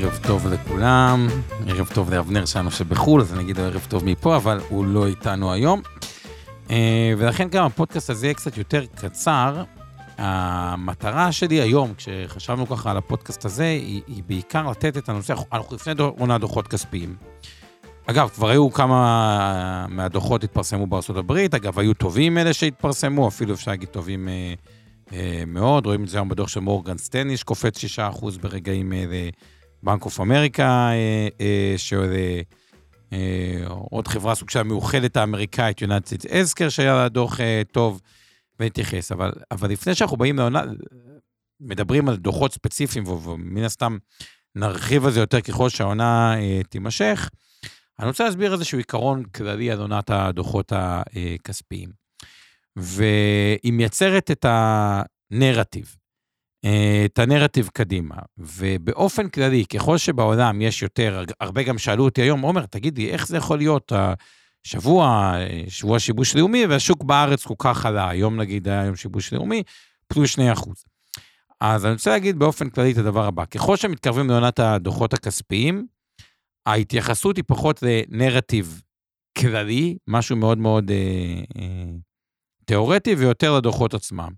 ערב טוב לכולם, ערב טוב לאבנר שלנו שבחו"ל, אז אני אגיד ערב טוב מפה, אבל הוא לא איתנו היום. אה, ולכן גם הפודקאסט הזה יהיה קצת יותר קצר. המטרה שלי היום, כשחשבנו ככה על הפודקאסט הזה, היא, היא בעיקר לתת את הנושא, אנחנו לפני עונה דוחות כספיים. אגב, כבר היו כמה מהדוחות התפרסמו בארה"ב, אגב, היו טובים אלה שהתפרסמו, אפילו אפשר להגיד טובים אה, אה, מאוד, רואים את זה היום בדוח של מורגן סטני, שקופץ 6% ברגעים אלה, בנק אוף אמריקה, אה, אה, שעוד אה, עוד חברה סוג של המאוחדת האמריקאית, יונתית אזקר, שהיה לה דוח אה, טוב, ונתייחס. אבל, אבל לפני שאנחנו באים לעונה, מדברים על דוחות ספציפיים, ומן הסתם נרחיב על זה יותר ככל שהעונה תימשך, אני רוצה להסביר איזשהו עיקרון כללי על עונת הדוחות הכספיים. והיא מייצרת את הנרטיב, את הנרטיב קדימה. ובאופן כללי, ככל שבעולם יש יותר, הרבה גם שאלו אותי היום, עומר, תגידי, איך זה יכול להיות השבוע, שבוע שיבוש לאומי, והשוק בארץ כל כך עלה, היום נגיד היה יום שיבוש לאומי, פלוס 2 אחוז. אז אני רוצה להגיד באופן כללי את הדבר הבא, ככל שמתקרבים לעונת הדוחות הכספיים, ההתייחסות היא פחות לנרטיב כללי, משהו מאוד מאוד אה, אה, תיאורטי, ויותר לדוחות עצמם.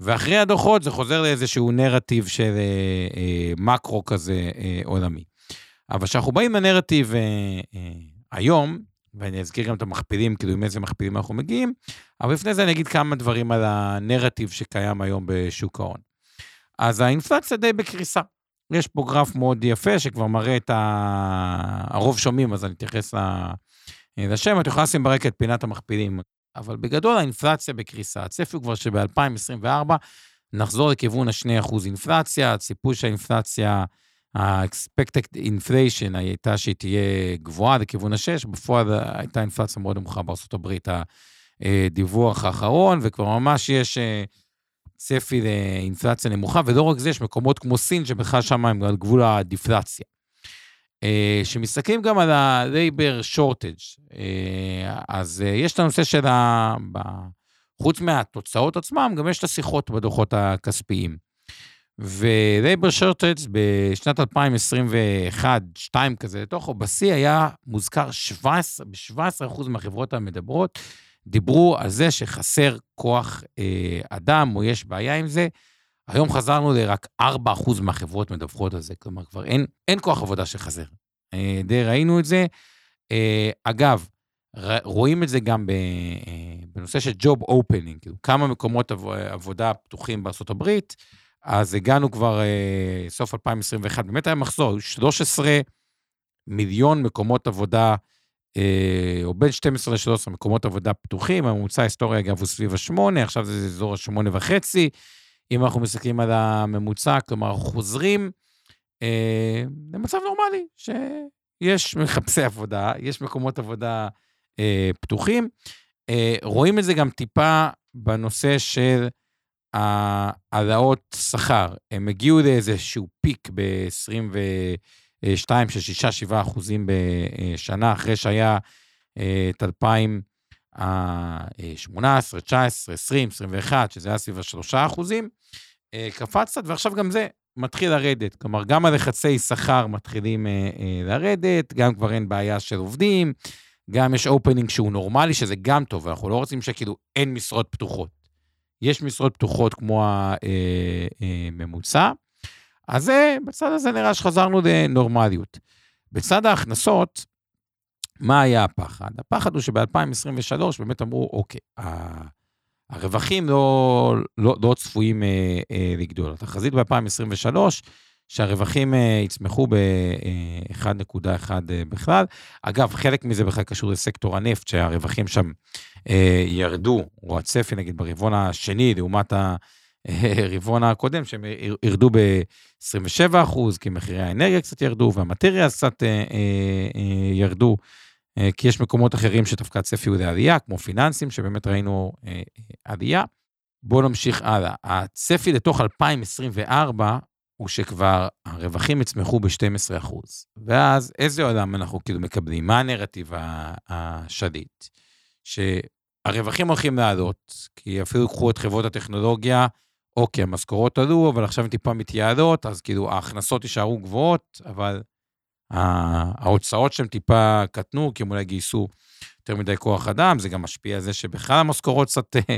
ואחרי הדוחות זה חוזר לאיזשהו נרטיב של אה, אה, מקרו כזה אה, עולמי. אבל כשאנחנו באים לנרטיב אה, אה, היום, ואני אזכיר גם את המכפילים, כאילו עם איזה מכפילים אנחנו מגיעים, אבל לפני זה אני אגיד כמה דברים על הנרטיב שקיים היום בשוק ההון. אז האינפלציה די בקריסה. יש פה גרף מאוד יפה שכבר מראה את ה... הרוב שומעים, אז אני אתייחס לשם. את יכולה לשים ברקע את פינת המכפילים. אבל בגדול האינפלציה בקריסה. הצפי הוא כבר שב-2024 נחזור לכיוון ה-2% אינפלציה, הציפוי של האינפלציה, ה-expected inflation הייתה שהיא תהיה גבוהה לכיוון ה-6, בפועל הייתה אינפלציה מאוד נמוכה בארה"ב, הדיווח האחרון, וכבר ממש יש אה, צפי לאינפלציה נמוכה, ולא רק זה, יש מקומות כמו סין, שבכלל שם הם על גבול הדיפלציה. אה, שמסתכלים גם על ה-labor shortage. אה, אז אה, יש את הנושא של ה... חוץ מהתוצאות עצמם, גם יש את השיחות בדוחות הכספיים. ו-labor shortage בשנת 2021-2022 כזה לתוכו, בשיא היה מוזכר 17, ב-17% מהחברות המדברות, דיברו על זה שחסר כוח אה, אדם, או יש בעיה עם זה. היום חזרנו לרק 4% מהחברות מדווחות על זה, כלומר, כבר אין, אין כוח עבודה שחזר. אה, די ראינו את זה. אה, אגב, רואים את זה גם אה, בנושא של ג'וב אופנינג, כאילו כמה מקומות עבודה פתוחים בארה"ב, אז הגענו כבר סוף 2021, באמת היה מחזור, 13 מיליון מקומות עבודה, או בין 12 ל-13 מקומות עבודה פתוחים, הממוצע ההיסטורי אגב הוא סביב ה-8, עכשיו זה אזור ה-8 וחצי. אם אנחנו מסתכלים על הממוצע, כלומר, חוזרים אה, למצב נורמלי, שיש מחפשי עבודה, יש מקומות עבודה אה, פתוחים. אה, רואים את זה גם טיפה בנושא של העלאות שכר. הם הגיעו לאיזשהו פיק ב-22 של 6-7 אחוזים בשנה, אחרי שהיה אה, את 2000... ה-18, 19, 20, 21, שזה היה סביב ה-3 אחוזים, אה, קפץ קצת, ועכשיו גם זה מתחיל לרדת. כלומר, גם הלחצי שכר מתחילים אה, אה, לרדת, גם כבר אין בעיה של עובדים, גם יש אופנינג שהוא נורמלי, שזה גם טוב, אנחנו לא רוצים שכאילו אין משרות פתוחות. יש משרות פתוחות כמו הממוצע, אז זה, בצד הזה נראה שחזרנו לנורמליות. בצד ההכנסות, מה היה הפחד? הפחד הוא שב-2023 באמת אמרו, אוקיי, הרווחים לא, לא, לא צפויים אה, אה, לגדול. התחזית ב-2023, שהרווחים אה, יצמחו ב-1.1 אה, אה, בכלל. אגב, חלק מזה בכלל קשור לסקטור הנפט, שהרווחים שם אה, ירדו, או הצפי נגיד ברבעון השני, לעומת הרבעון הקודם, שהם ירדו ב-27 אחוז, כי מחירי האנרגיה קצת ירדו, והמטריה קצת אה, אה, ירדו, כי יש מקומות אחרים שדווקא הצפי הוא לעלייה, כמו פיננסים, שבאמת ראינו אה, אה, עלייה. בואו נמשיך הלאה. הצפי לתוך 2024 הוא שכבר הרווחים יצמחו ב-12 אחוז. ואז איזה עולם אנחנו כאילו מקבלים? מה הנרטיב השליט? שהרווחים הולכים לעלות, כי אפילו קחו את חברות הטכנולוגיה, אוקיי, המשכורות עלו, אבל עכשיו הן טיפה מתייעלות, אז כאילו ההכנסות יישארו גבוהות, אבל ההוצאות שהן טיפה קטנו, כי הם אולי גייסו יותר מדי כוח אדם, זה גם משפיע על זה שבכלל המשכורות קצת אה,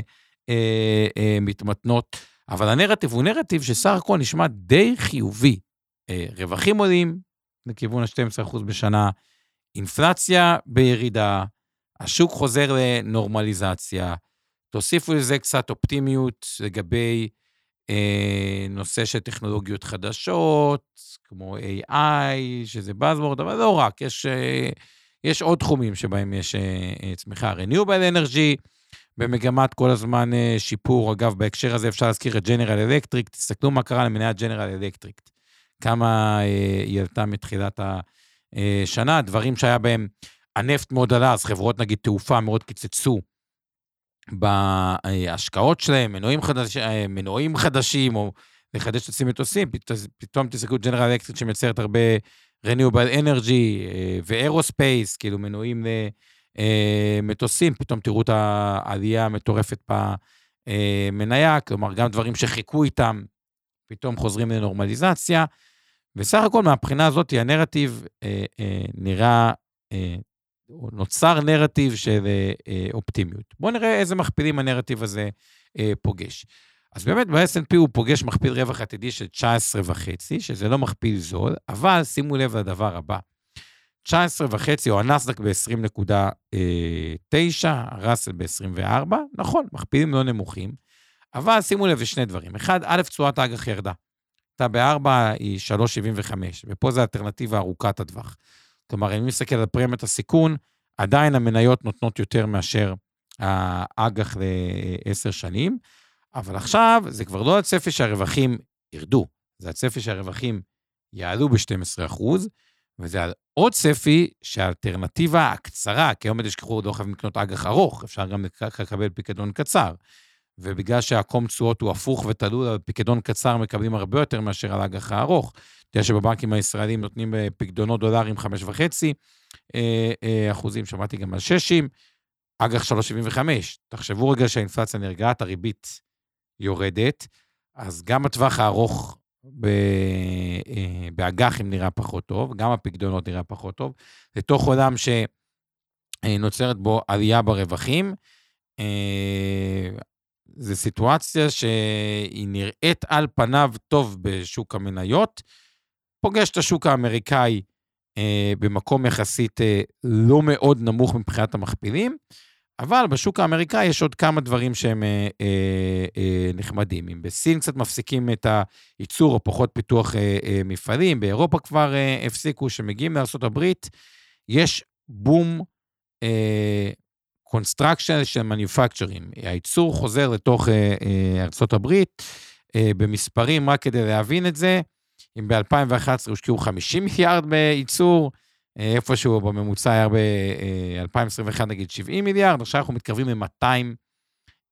אה, אה, מתמתנות. אבל הנרטיב הוא נרטיב שסך הכל נשמע די חיובי. רווחים עולים לכיוון ה-12% בשנה, אינפלציה בירידה, השוק חוזר לנורמליזציה. תוסיפו לזה קצת אופטימיות לגבי נושא של טכנולוגיות חדשות, כמו AI, שזה Buzzword, אבל לא רק, יש, אה, יש עוד תחומים שבהם יש אה, אה צמיחה. Renewable Energy, במגמת כל הזמן אה, שיפור. אגב, בהקשר הזה אפשר להזכיר את ג'נרל אלקטריק, תסתכלו מה קרה למניית ג'נרל אלקטריק. כמה אה, היא עלתה מתחילת השנה, אה, דברים שהיה בהם, הנפט מאוד עלה, אז חברות נגיד תעופה מאוד קיצצו בהשקעות שלהם, מנועים, חדש, מנועים חדשים, או לחדש את מטוסים, פתאום תסתכלו ג'נרל אלקטריק שמייצרת הרבה Renewable Energy ואירוספייס, כאילו מנועים אה, מטוסים, פתאום תראו את העלייה המטורפת במניה, כלומר, גם דברים שחיכו איתם, פתאום חוזרים לנורמליזציה. וסך הכל, מהבחינה הזאת, הנרטיב אה, אה, נראה, אה, נוצר נרטיב של אה, אה, אופטימיות. בואו נראה איזה מכפילים הנרטיב הזה אה, פוגש. אז באמת ב-S&P הוא פוגש מכפיל רווח עתידי של 19.5, שזה לא מכפיל זול, אבל שימו לב לדבר הבא. 19 וחצי, או הנסדק ב-20.9, הראסל ב-24, נכון, מכפילים לא נמוכים, אבל שימו לב לשני דברים. אחד, א', תשואת האג"ח ירדה. הייתה ב-4 היא 3.75, ופה זו האלטרנטיבה ארוכת הטווח. כלומר, אם נסתכל על פרמיית הסיכון, עדיין המניות נותנות יותר מאשר האג"ח לעשר שנים, אבל עכשיו זה כבר לא הצפי שהרווחים ירדו, זה הצפי שהרווחים יעלו ב-12 וזה על עוד צפי שהאלטרנטיבה הקצרה, כי היום תשכחו, לא חייבים לקנות אג"ח ארוך, אפשר גם לקבל פיקדון קצר. ובגלל שהקום תשואות הוא הפוך ותלוי על פיקדון קצר, מקבלים הרבה יותר מאשר על אג"ח הארוך. אתה יודע שבבנקים הישראלים נותנים אה, פיקדונות דולרים 5.5 אה, אה, אחוזים, שמעתי גם על 6, אג"ח 3.75. תחשבו רגע שהאינפלציה נרגעת, הריבית יורדת, אז גם הטווח הארוך באג"חים נראה פחות טוב, גם הפקדונות נראה פחות טוב, לתוך עולם שנוצרת בו עלייה ברווחים. אה, זו סיטואציה שהיא נראית על פניו טוב בשוק המניות, פוגש את השוק האמריקאי אה, במקום יחסית לא מאוד נמוך מבחינת המכפילים, אבל בשוק האמריקאי יש עוד כמה דברים שהם אה, אה, אה, נחמדים. אם בסין קצת מפסיקים את הייצור או פחות פיתוח אה, אה, מפעלים, באירופה כבר אה, הפסיקו, שמגיעים לארה"ב, יש boom construction אה, של manufacturer ים. הייצור חוזר לתוך אה, אה, ארה"ב אה, במספרים, רק כדי להבין את זה, אם ב-2011 הושקעו 50 מיליארד בייצור, איפשהו בממוצע היה ב-2021 נגיד 70 מיליארד, עכשיו אנחנו מתקרבים ל-200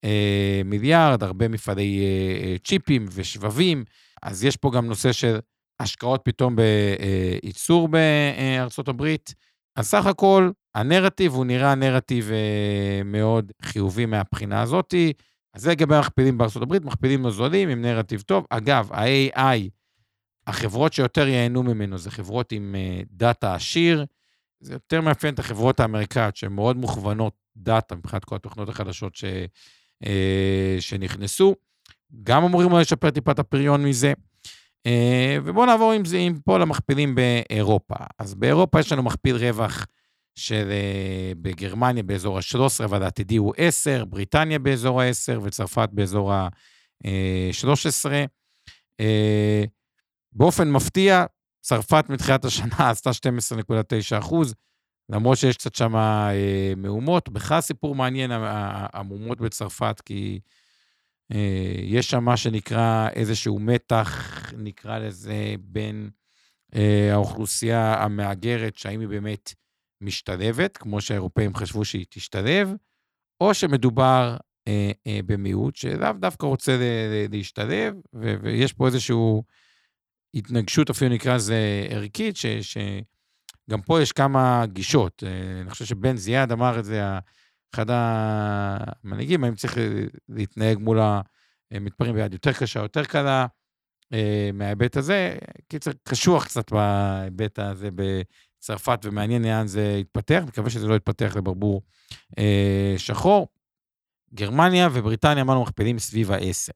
אה, מיליארד, הרבה מפעלי אה, צ'יפים ושבבים, אז יש פה גם נושא של השקעות פתאום בייצור בארצות הברית. אז סך הכל, הנרטיב הוא נראה נרטיב מאוד חיובי מהבחינה הזאתי. אז זה לגבי המכפילים הברית, מכפילים נוזלים עם נרטיב טוב. אגב, ה-AI החברות שיותר ייהנו ממנו זה חברות עם uh, דאטה עשיר, זה יותר מאפיין את החברות האמריקאיות שהן מאוד מוכוונות דאטה מבחינת כל התוכנות החדשות ש, uh, שנכנסו. גם אמורים לשפר טיפה את הפריון מזה. ובואו נעבור עם זה, עם פה למכפילים באירופה. אז באירופה יש לנו מכפיל רווח של uh, בגרמניה באזור ה-13, אבל העתידי הוא 10, בריטניה באזור ה-10 וצרפת באזור ה-13. Uh, באופן מפתיע, צרפת מתחילת השנה עשתה 12.9 אחוז, למרות שיש קצת שם אה, מהומות. בכלל סיפור מעניין, המהומות בצרפת, כי אה, יש שם מה שנקרא איזשהו מתח, נקרא לזה, בין אה, האוכלוסייה המהגרת, שהאם היא באמת משתלבת, כמו שהאירופאים חשבו שהיא תשתלב, או שמדובר אה, אה, במיעוט שלאו דווקא רוצה להשתלב, ויש פה איזושהי התנגשות, אפילו נקרא לזה ערכית, ש, שגם פה יש כמה גישות. אה, אני חושב שבן זיאד אמר את זה, אחד המנהיגים, האם צריך להתנהג מול המתפרעים ביד יותר קשה, יותר קלה, מההיבט הזה. קיצר, קשוח קצת בהיבט הזה בצרפת, ומעניין לאן זה יתפתח, מקווה שזה לא יתפתח לברבור שחור. גרמניה ובריטניה, אמרנו, מכפילים סביב ה-10.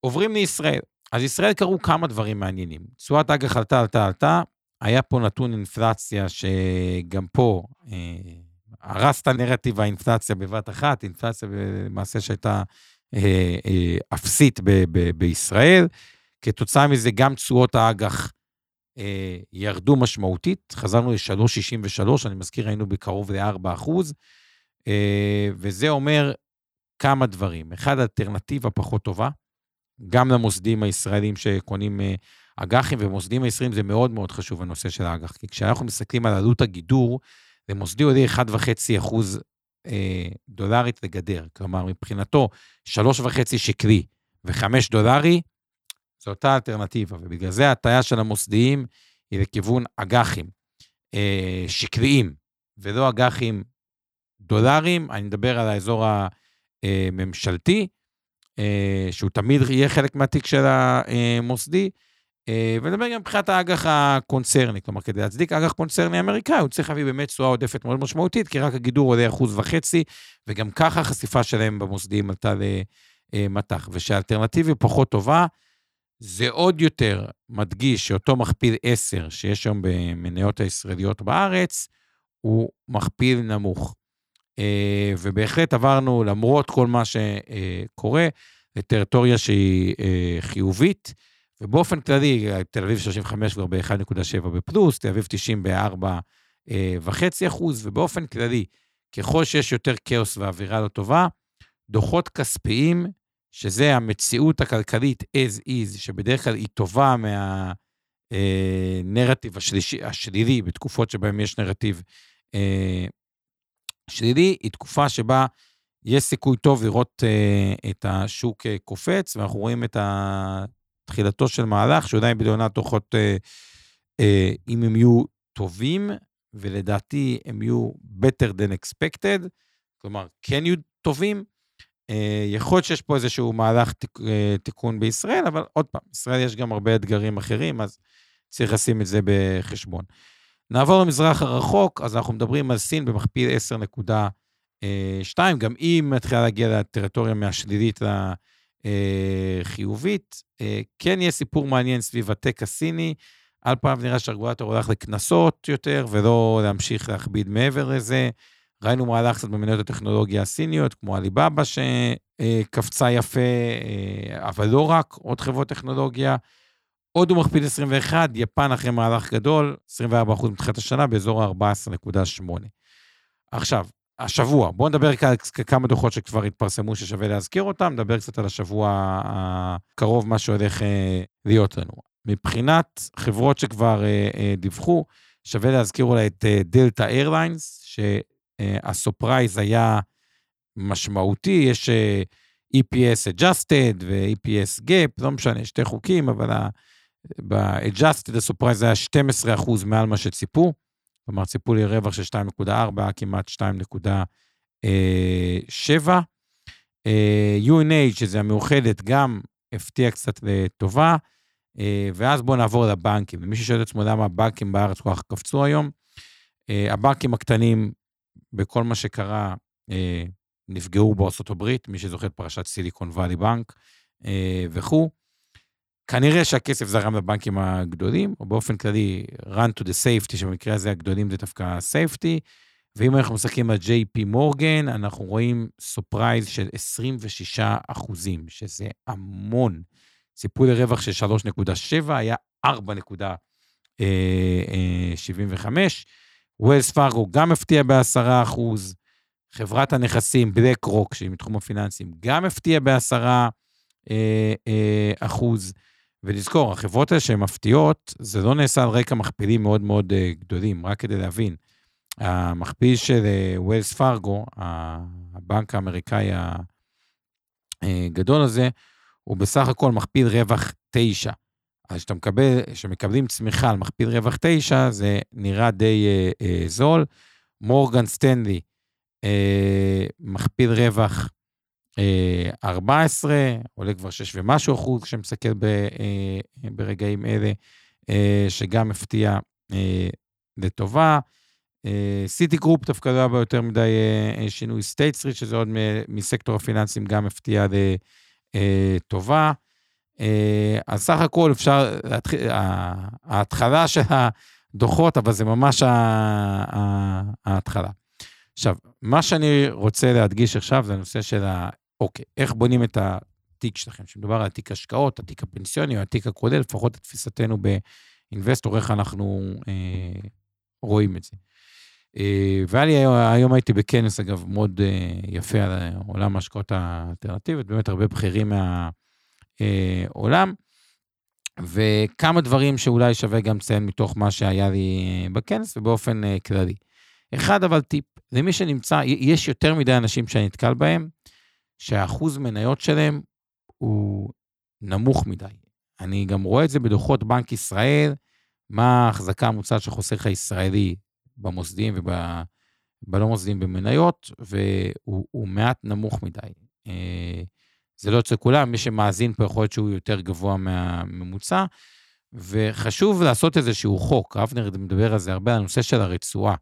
עוברים לישראל. אז ישראל קרו כמה דברים מעניינים. תשואת אג"ח עלתה, עלתה, עלתה. היה פה נתון אינפלציה שגם פה אה, הרס את הנרטיב האינפלציה בבת אחת, אינפלציה למעשה שהייתה אה, אה, אפסית ב- ב- בישראל. כתוצאה מזה גם תשואות האג"ח אה, ירדו משמעותית, חזרנו ל-3.63, אני מזכיר, היינו בקרוב ל-4 אחוז. אה, וזה אומר כמה דברים. אחד, אלטרנטיבה פחות טובה, גם למוסדים הישראלים שקונים אה, אג"חים, ומוסדים הישראלים זה מאוד מאוד חשוב, הנושא של האג"ח. כי כשאנחנו מסתכלים על עלות הגידור, למוסדי עולה 1.5 אחוז אה, דולרית לגדר. כלומר, מבחינתו, 3.5 שקלי ו-5 דולרי, זו אותה אלטרנטיבה, ובגלל זה ההטיה של המוסדיים היא לכיוון אג"חים אה, שקליים, ולא אג"חים דולרים. אני מדבר על האזור ה... אה, ממשלתי, אה, שהוא תמיד יהיה חלק מהתיק של המוסדי, אה, ונדבר גם מבחינת האג"ח הקונצרני, כלומר, כדי להצדיק אג"ח קונצרני אמריקאי, הוא צריך להביא באמת תשואה עודפת מאוד משמעותית, כי רק הגידור עולה אחוז וחצי, וגם ככה החשיפה שלהם במוסדיים עלתה למטח. ושהאלטרנטיבה פחות טובה, זה עוד יותר מדגיש שאותו מכפיל 10 שיש היום במניות הישראליות בארץ, הוא מכפיל נמוך. אה, ובהחלט עברנו, למרות כל מה שקורה, לטריטוריה שהיא אה, חיובית, ובאופן כללי, תל אביב 35 כבר ב-1.7 בפלוס, תל אביב 90 ב-4.5 אחוז, ובאופן כללי, ככל שיש יותר כאוס ואווירה לא טובה, דוחות כספיים, שזה המציאות הכלכלית as is, שבדרך כלל היא טובה מהנרטיב השלישי, השלילי, בתקופות שבהן יש נרטיב שלילי היא תקופה שבה יש סיכוי טוב לראות uh, את השוק uh, קופץ, ואנחנו רואים את תחילתו של מהלך, שעדיין בעונת דוחות, uh, uh, אם הם יהיו טובים, ולדעתי הם יהיו better than expected, כלומר, כן יהיו טובים. Uh, יכול להיות שיש פה איזשהו מהלך uh, תיקון בישראל, אבל עוד פעם, בישראל יש גם הרבה אתגרים אחרים, אז צריך לשים את זה בחשבון. נעבור למזרח הרחוק, אז אנחנו מדברים על סין במכפיל 10.2, גם היא מתחילה להגיע לטריטוריה מהשלילית לחיובית. אה, כן יהיה סיפור מעניין סביב הטק הסיני. על פעם נראה שהרגולטור הולך לקנסות יותר, ולא להמשיך להכביד מעבר לזה. ראינו מהלך קצת במניות הטכנולוגיה הסיניות, כמו עליבאבא שקפצה יפה, אה, אבל לא רק, עוד חברות טכנולוגיה. הודו מכפיל 21, יפן אחרי מהלך גדול, 24% מתחילת השנה, באזור ה-14.8. עכשיו, השבוע, בואו נדבר על כמה דוחות שכבר התפרסמו ששווה להזכיר אותם, נדבר קצת על השבוע הקרוב, מה שהולך אה, להיות לנו. מבחינת חברות שכבר אה, דיווחו, שווה להזכיר אולי את דלתא איירליינס, שהסופרייז היה משמעותי, יש EPS adjusted ו-EPS gap, לא משנה, שתי חוקים, אבל ב-adjusted הסופרייז היה 12 אחוז מעל מה שציפו, כלומר ציפו לי רווח של 2.4, כמעט 2.7. UNH, שזה המאוחדת, גם הפתיע קצת לטובה, אה, ואז בואו נעבור לבנקים. ומי ששואל את עצמו למה הבנקים בארץ כל כך קפצו היום, אה, הבנקים הקטנים, בכל מה שקרה, אה, נפגעו בארצות הברית, מי שזוכר את פרשת סיליקון וואלי בנק וכו'. כנראה שהכסף זרם לבנקים הגדולים, או באופן כללי, run to the safety, שבמקרה הזה הגדולים זה דווקא safety, ואם אנחנו מסתכלים על JP מורגן, אנחנו רואים surprise של 26 אחוזים, שזה המון. ציפו לרווח של 3.7 היה 4.75. ווילס פארגו גם הפתיע ב-10 אחוז, חברת הנכסים, בלק רוק, שהיא מתחום הפיננסים, גם הפתיעה בעשרה אה, אה, אחוז. ולזכור, החברות האלה שהן מפתיעות, זה לא נעשה על רקע מכפילים מאוד מאוד אה, גדולים, רק כדי להבין. המכפיל של ווילס פארגו, הבנק האמריקאי הגדול הזה, הוא בסך הכל מכפיל רווח 9. אז כשאתה מקבל, כשמקבלים צמיחה על מכפיל רווח 9, זה נראה די אה, אה, זול. מורגן סטנלי, אה, מכפיל רווח אה, 14, עולה כבר 6 ומשהו אחוז כשמסתכל ב, אה, ברגעים אלה, אה, שגם הפתיע אה, לטובה. סיטי גרופ דווקא לא היה בה יותר מדי אה, שינוי. סטייט סטריט, שזה עוד מסקטור הפיננסים, גם הפתיע לטובה. אה, אז סך הכל אפשר להתחיל, ההתחלה של הדוחות, אבל זה ממש ההתחלה. עכשיו, מה שאני רוצה להדגיש עכשיו זה הנושא של ה... אוקיי, איך בונים את התיק שלכם? כשמדובר על תיק השקעות, התיק הפנסיוני או התיק הכולל, לפחות לתפיסתנו באינבסטור, איך אנחנו אה, רואים את זה. אה, לי, היום הייתי בכנס, אגב, מאוד אה, יפה על עולם ההשקעות האלטרנטיביות, באמת הרבה בכירים מהעולם, וכמה דברים שאולי שווה גם לציין מתוך מה שהיה לי בכנס, ובאופן כללי. אחד, אבל טיפ, למי שנמצא, יש יותר מדי אנשים שאני נתקל בהם, שהאחוז מניות שלהם הוא נמוך מדי. אני גם רואה את זה בדוחות בנק ישראל, מה ההחזקה המוצעת של חוסך הישראלי במוסדיים ובלא מוסדיים במניות, והוא מעט נמוך מדי. זה לא אצל כולם, מי שמאזין פה יכול להיות שהוא יותר גבוה מהממוצע, וחשוב לעשות איזשהו חוק, אבנר מדבר על זה הרבה, על הנושא של הרצועה.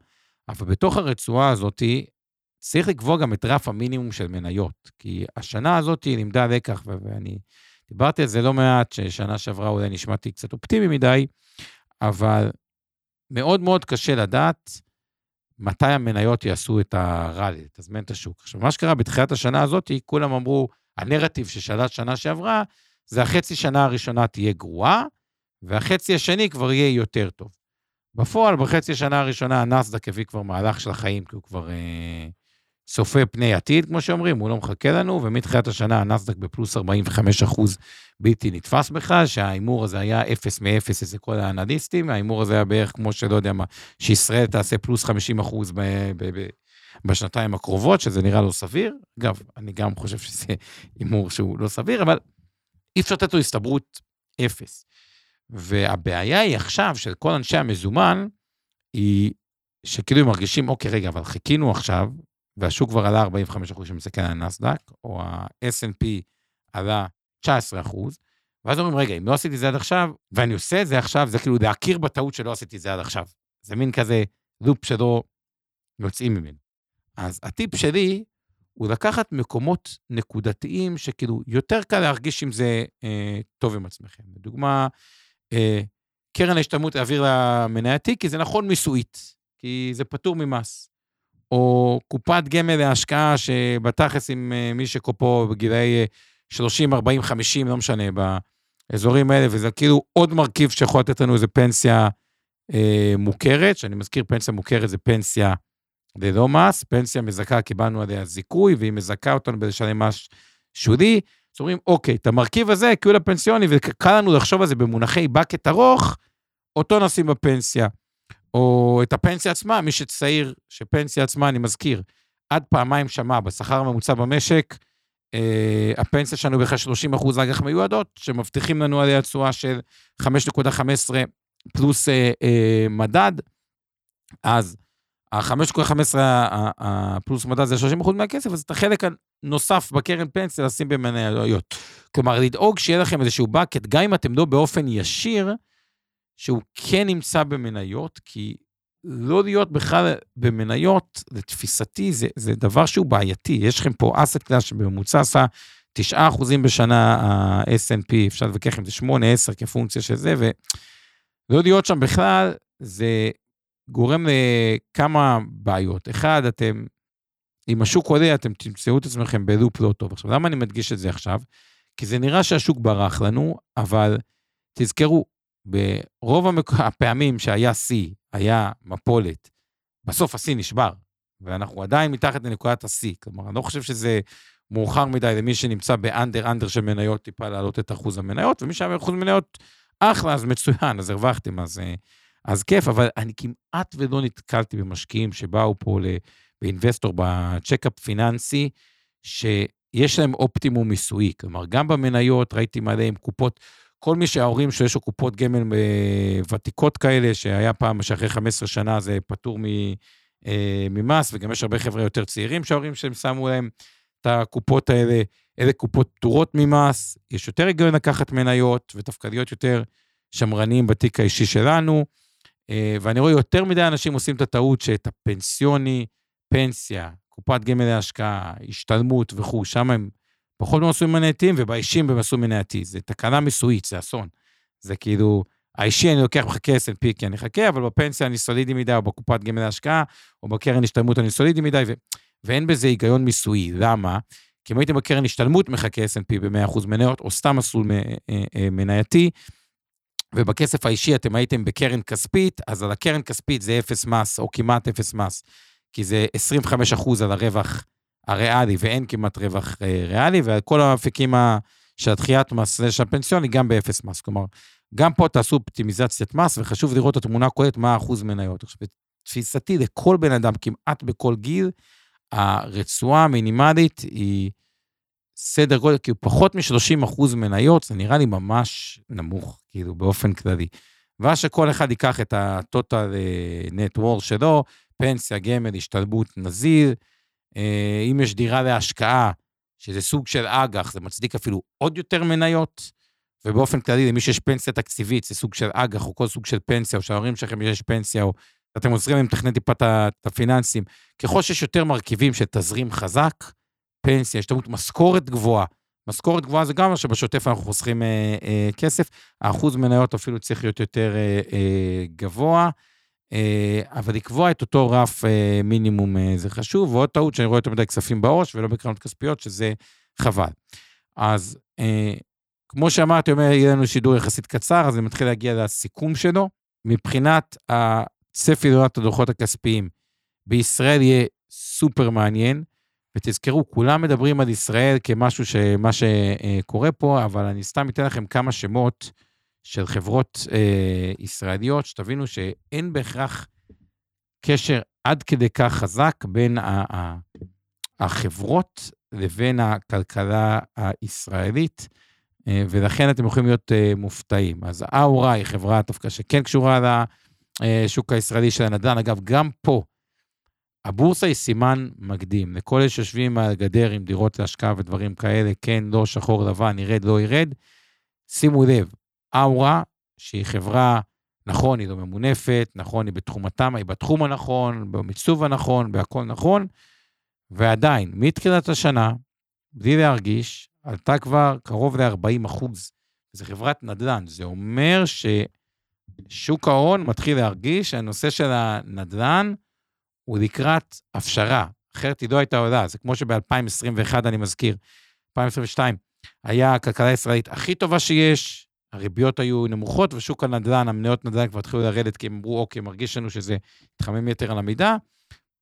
אבל בתוך הרצועה הזאת, צריך לקבוע גם את רף המינימום של מניות, כי השנה הזאת לימדה לקח, ואני דיברתי על זה לא מעט, ששנה שעברה אולי נשמעתי קצת אופטימי מדי, אבל מאוד מאוד קשה לדעת מתי המניות יעשו את הראלי, תזמן את השוק. עכשיו, מה שקרה בתחילת השנה הזאת, כולם אמרו, הנרטיב ששלט שנה שעברה, זה החצי שנה הראשונה תהיה גרועה, והחצי השני כבר יהיה יותר טוב. בפועל, בחצי השנה הראשונה, הנסדק הביא כבר מהלך של החיים, כי הוא כבר אה, צופה פני עתיד, כמו שאומרים, הוא לא מחכה לנו, ומתחילת השנה הנסדק בפלוס 45 אחוז בלתי נתפס בכלל, שההימור הזה היה אפס מאפס אצל כל האנליסטים, ההימור הזה היה בערך כמו שלא יודע מה, שישראל תעשה פלוס 50 אחוז ב- ב- ב- בשנתיים הקרובות, שזה נראה לא סביר. אגב, אני גם חושב שזה הימור שהוא לא סביר, אבל אי אפשר לתת לו הסתברות אפס. והבעיה היא עכשיו של כל אנשי המזומן, היא שכאילו הם מרגישים, אוקיי, רגע, אבל חיכינו עכשיו, והשוק כבר עלה 45 אחוז שמסתכל על הנסדק, או ה-S&P עלה 19 אחוז, ואז אומרים, רגע, אם לא עשיתי זה עד עכשיו, ואני עושה את זה עכשיו, זה כאילו להכיר בטעות שלא עשיתי זה עד עכשיו. זה מין כזה לופ שלא יוצאים ממנו. אז הטיפ שלי הוא לקחת מקומות נקודתיים שכאילו יותר קל להרגיש עם זה אה, טוב עם עצמכם. לדוגמה, אה, קרן ההשתלמות להעביר למנייתי, כי זה נכון מיסויית, כי זה פטור ממס. או קופת גמל להשקעה שבתכלס עם אה, מי שקופו בגילאי 30, 40, 50, לא משנה, באזורים האלה, וזה כאילו עוד מרכיב שיכול לתת לנו איזה פנסיה אה, מוכרת, שאני מזכיר, פנסיה מוכרת זה פנסיה ללא מס, פנסיה מזכה קיבלנו עליה זיכוי, והיא מזכה אותנו בלשלם מס שולי. אז אומרים, אוקיי, את המרכיב הזה, כאילו הפנסיוני, וקל לנו לחשוב על זה במונחי בקט ארוך, אותו נשים בפנסיה. או את הפנסיה עצמה, מי שצעיר, שפנסיה עצמה, אני מזכיר, עד פעמיים שמע בשכר הממוצע במשק, אה, הפנסיה שלנו בכלל 30 אחוז אג"ח מיועדות, שמבטיחים לנו עליה תשואה של 5.15 פלוס אה, אה, מדד, אז ה-5.15 פלוס מדד זה 30 אחוז מהכסף, אז את החלק הנוסף בקרן פנסיה לשים במניות. כלומר, לדאוג שיהיה לכם איזשהו bucket, גם אם אתם לא באופן ישיר, שהוא כן נמצא במניות, כי לא להיות בכלל במניות, לתפיסתי, זה, זה דבר שהוא בעייתי. יש לכם פה אסט קלאס שבממוצע עשה 9% בשנה ה snp אפשר להתווכח אם זה 8-10 כפונקציה של זה, ולא להיות שם בכלל, זה גורם לכמה בעיות. אחד, אתם, אם השוק עולה, אתם תמצאו את עצמכם בלופ לא טוב. עכשיו, למה אני מדגיש את זה עכשיו? כי זה נראה שהשוק ברח לנו, אבל תזכרו, ברוב המק... הפעמים שהיה שיא, היה מפולת, בסוף השיא נשבר, ואנחנו עדיין מתחת לנקודת השיא. כלומר, אני לא חושב שזה מאוחר מדי למי שנמצא באנדר-אנדר של מניות, טיפה להעלות את אחוז המניות, ומי שהיה באחוז מניות, אחלה, אז מצוין, אז הרווחתם, אז, אה, אז כיף, אבל אני כמעט ולא נתקלתי במשקיעים שבאו פה באינבסטור, בצ'קאפ פיננסי, שיש להם אופטימום מיסויי. כלומר, גם במניות ראיתי מלא עם קופות, כל מי שההורים שיש לו קופות גמל אה, ותיקות כאלה, שהיה פעם שאחרי 15 שנה זה פטור אה, ממס, וגם יש הרבה חבר'ה יותר צעירים שההורים שלהם שמו להם את הקופות האלה, אלה קופות פטורות ממס, יש יותר היגיון לקחת מניות ותפקדיות יותר שמרניים בתיק האישי שלנו, ואני רואה יותר מדי אנשים עושים את הטעות שאת הפנסיוני, פנסיה, קופת גמל להשקעה, השתלמות וכו', שם הם פחות במסלולים מנייתיים, ובאישיים במסלול מנייתי. זה תקנה מיסויית, זה אסון. זה כאילו, האישי אני לוקח מחכה S&P כי אני אחכה, אבל בפנסיה אני סולידי מדי, או בקופת גמל להשקעה, או בקרן השתלמות אני סולידי מדי, ו... ואין בזה היגיון מיסויי. למה? כי אם הייתם בקרן השתלמות מחכה S&P ב-100% מניות, או סתם מסלול אה, אה, מנייתי, ובכסף האישי אתם הייתם בקרן כספית, אז על הקרן כספית זה אפס מס, או כמעט אפס מס, כי זה 25% על הרווח הריאלי, ואין כמעט רווח אה, ריאלי, וכל האפיקים של הדחיית מס של הפנסיוני גם באפס מס. כלומר, גם פה תעשו אופטימיזציית מס, וחשוב לראות את התמונה הכוללת מה האחוז מניות. עכשיו, תפיסתי, לכל בן אדם, כמעט בכל גיל, הרצועה המינימלית היא סדר גודל, כאילו פחות מ-30 אחוז מניות, זה נראה לי ממש נמוך, כאילו, באופן כללי. ואז שכל אחד ייקח את ה-total אה, net worth שלו, פנסיה, גמל, השתלבות, נזיר. אה, אם יש דירה להשקעה, שזה סוג של אג"ח, זה מצדיק אפילו עוד יותר מניות. ובאופן כללי, למי שיש פנסיה תקציבית, זה סוג של אג"ח, או כל סוג של פנסיה, או שההורים שלכם יש פנסיה, או אתם עוזרים להם לתכנן טיפה את הפיננסים. ככל שיש יותר מרכיבים של תזרים חזק, פנסיה, השתלמות, משכורת גבוהה. משכורת גבוהה זה גם מה שבשוטף אנחנו חוסכים אה, אה, כסף. האחוז מניות אפילו צריך להיות יותר אה, אה, גבוה, אה, אבל לקבוע את אותו רף אה, מינימום אה, זה חשוב, ועוד טעות שאני רואה יותר מדי כספים בעו"ש ולא בקרנות כספיות, שזה חבל. אז אה, כמו שאמרתי, אומר, יהיה לנו שידור יחסית קצר, אז אני מתחיל להגיע לסיכום שלו. מבחינת הצפי לעונת הדוחות הכספיים, בישראל יהיה סופר מעניין, ותזכרו, כולם מדברים על ישראל כמשהו שמה שקורה פה, אבל אני סתם אתן לכם כמה שמות של חברות אה, ישראליות, שתבינו שאין בהכרח קשר עד כדי כך חזק בין החברות לבין הכלכלה הישראלית. אה, ולכן אתם יכולים להיות אה, מופתעים. אז האורה היא חברה דווקא שכן קשורה לשוק הישראלי של הנדל"ן. אגב, גם פה, הבורסה היא סימן מקדים. לכל אלה שיושבים על הגדר עם דירות להשקעה ודברים כאלה, כן, לא שחור לבן, ירד, לא ירד. שימו לב, אאורה, שהיא חברה, נכון, היא לא ממונפת, נכון, היא בתחום התמ"א, היא בתחום הנכון, במיצוב הנכון, בהכל נכון, ועדיין, מתחילת השנה, בלי להרגיש, עלתה כבר קרוב ל-40 אחוז. זו חברת נדל"ן. זה אומר ששוק ההון מתחיל להרגיש שהנושא של הנדל"ן הוא לקראת הפשרה. אחרת היא לא הייתה עולה. זה כמו שב-2021, אני מזכיר, 2022, היה הכלכלה הישראלית הכי טובה שיש, הריביות היו נמוכות, ושוק הנדל"ן, המניות נדל"ן כבר התחילו לרדת, כי הם אמרו, אוקיי, מרגיש לנו שזה התחמם יתר על המידה.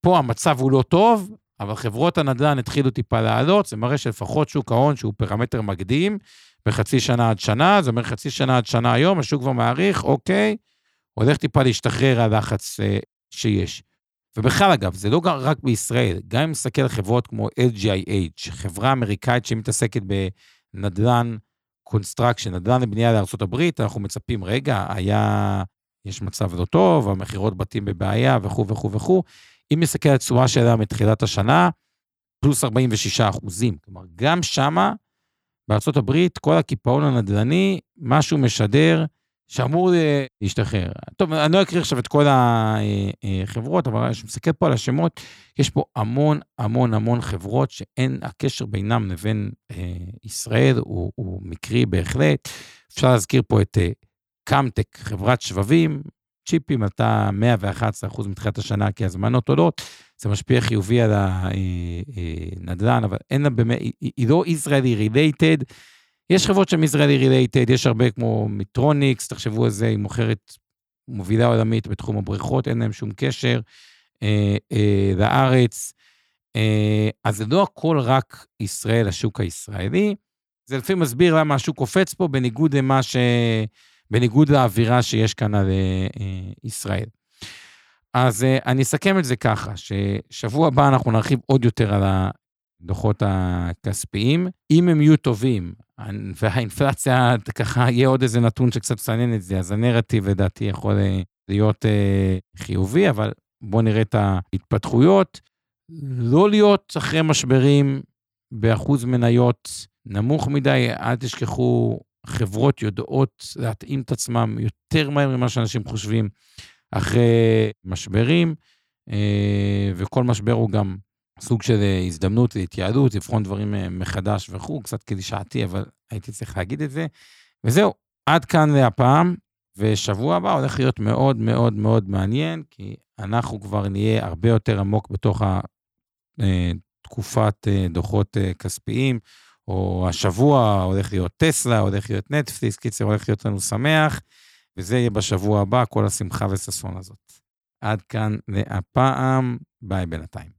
פה המצב הוא לא טוב, אבל חברות הנדל"ן התחילו טיפה לעלות, זה מראה שלפחות שוק ההון, שהוא פרמטר מקדים, בחצי שנה עד שנה, זה אומר חצי שנה עד שנה היום, השוק כבר מעריך, אוקיי, הולך טיפה להשתחרר הלחץ אה, שיש. ובכלל, אגב, זה לא רק בישראל, גם אם נסתכל על חברות כמו LGIH, חברה אמריקאית שמתעסקת בנדל"ן construction, נדל"ן לבנייה לארה"ב, אנחנו מצפים, רגע, היה, יש מצב לא טוב, המכירות בתים בבעיה וכו' וכו' וכו'. אם נסתכל על התשואה שלה מתחילת השנה, פלוס 46 אחוזים. כלומר, גם שמה, הברית, כל הקיפאון הנדל"ני, משהו משדר שאמור להשתחרר. טוב, אני לא אקריא עכשיו את כל החברות, אבל כשאני מסתכל פה על השמות, יש פה המון המון המון חברות שאין, הקשר בינם לבין אה, ישראל הוא, הוא מקרי בהחלט. אפשר להזכיר פה את אה, חברת שבבים, צ'יפים עלתה 111% מתחילת השנה כי הזמנות עולות, זה משפיע חיובי על הנדל"ן, אה, אה, אבל אין לה באמת, היא לא ישראלי related. יש חברות שהן ישראלי related, יש הרבה כמו מיטרוניקס, תחשבו על זה, היא מוכרת מובילה עולמית בתחום הבריכות, אין להם שום קשר. אה, אה, לארץ. אה, אז זה לא הכל רק ישראל, השוק הישראלי. זה לפעמים מסביר למה השוק קופץ פה, בניגוד למה ש... בניגוד לאווירה שיש כאן על אה, אה, ישראל. אז אה, אני אסכם את זה ככה, ששבוע הבא אנחנו נרחיב עוד יותר על הדוחות הכספיים. אם הם יהיו טובים, והאינפלציה, ככה, יהיה עוד איזה נתון שקצת מסנן את זה, אז הנרטיב לדעתי יכול להיות חיובי, אבל בואו נראה את ההתפתחויות. לא להיות אחרי משברים באחוז מניות נמוך מדי, אל תשכחו, חברות יודעות להתאים את עצמם יותר מהר ממה שאנשים חושבים אחרי משברים, אה, וכל משבר הוא גם סוג של הזדמנות להתייעלות, לבחון דברים אה, מחדש וכו', קצת קלישאתי, אבל הייתי צריך להגיד את זה. וזהו, עד כאן להפעם, ושבוע הבא הולך להיות מאוד מאוד מאוד מעניין, כי אנחנו כבר נהיה הרבה יותר עמוק בתוך אה, דוחות כספיים. או השבוע הולך להיות טסלה, הולך להיות נטפליקס, קיצר הולך להיות לנו שמח, וזה יהיה בשבוע הבא, כל השמחה וששון הזאת. עד כאן להפעם, ביי בינתיים.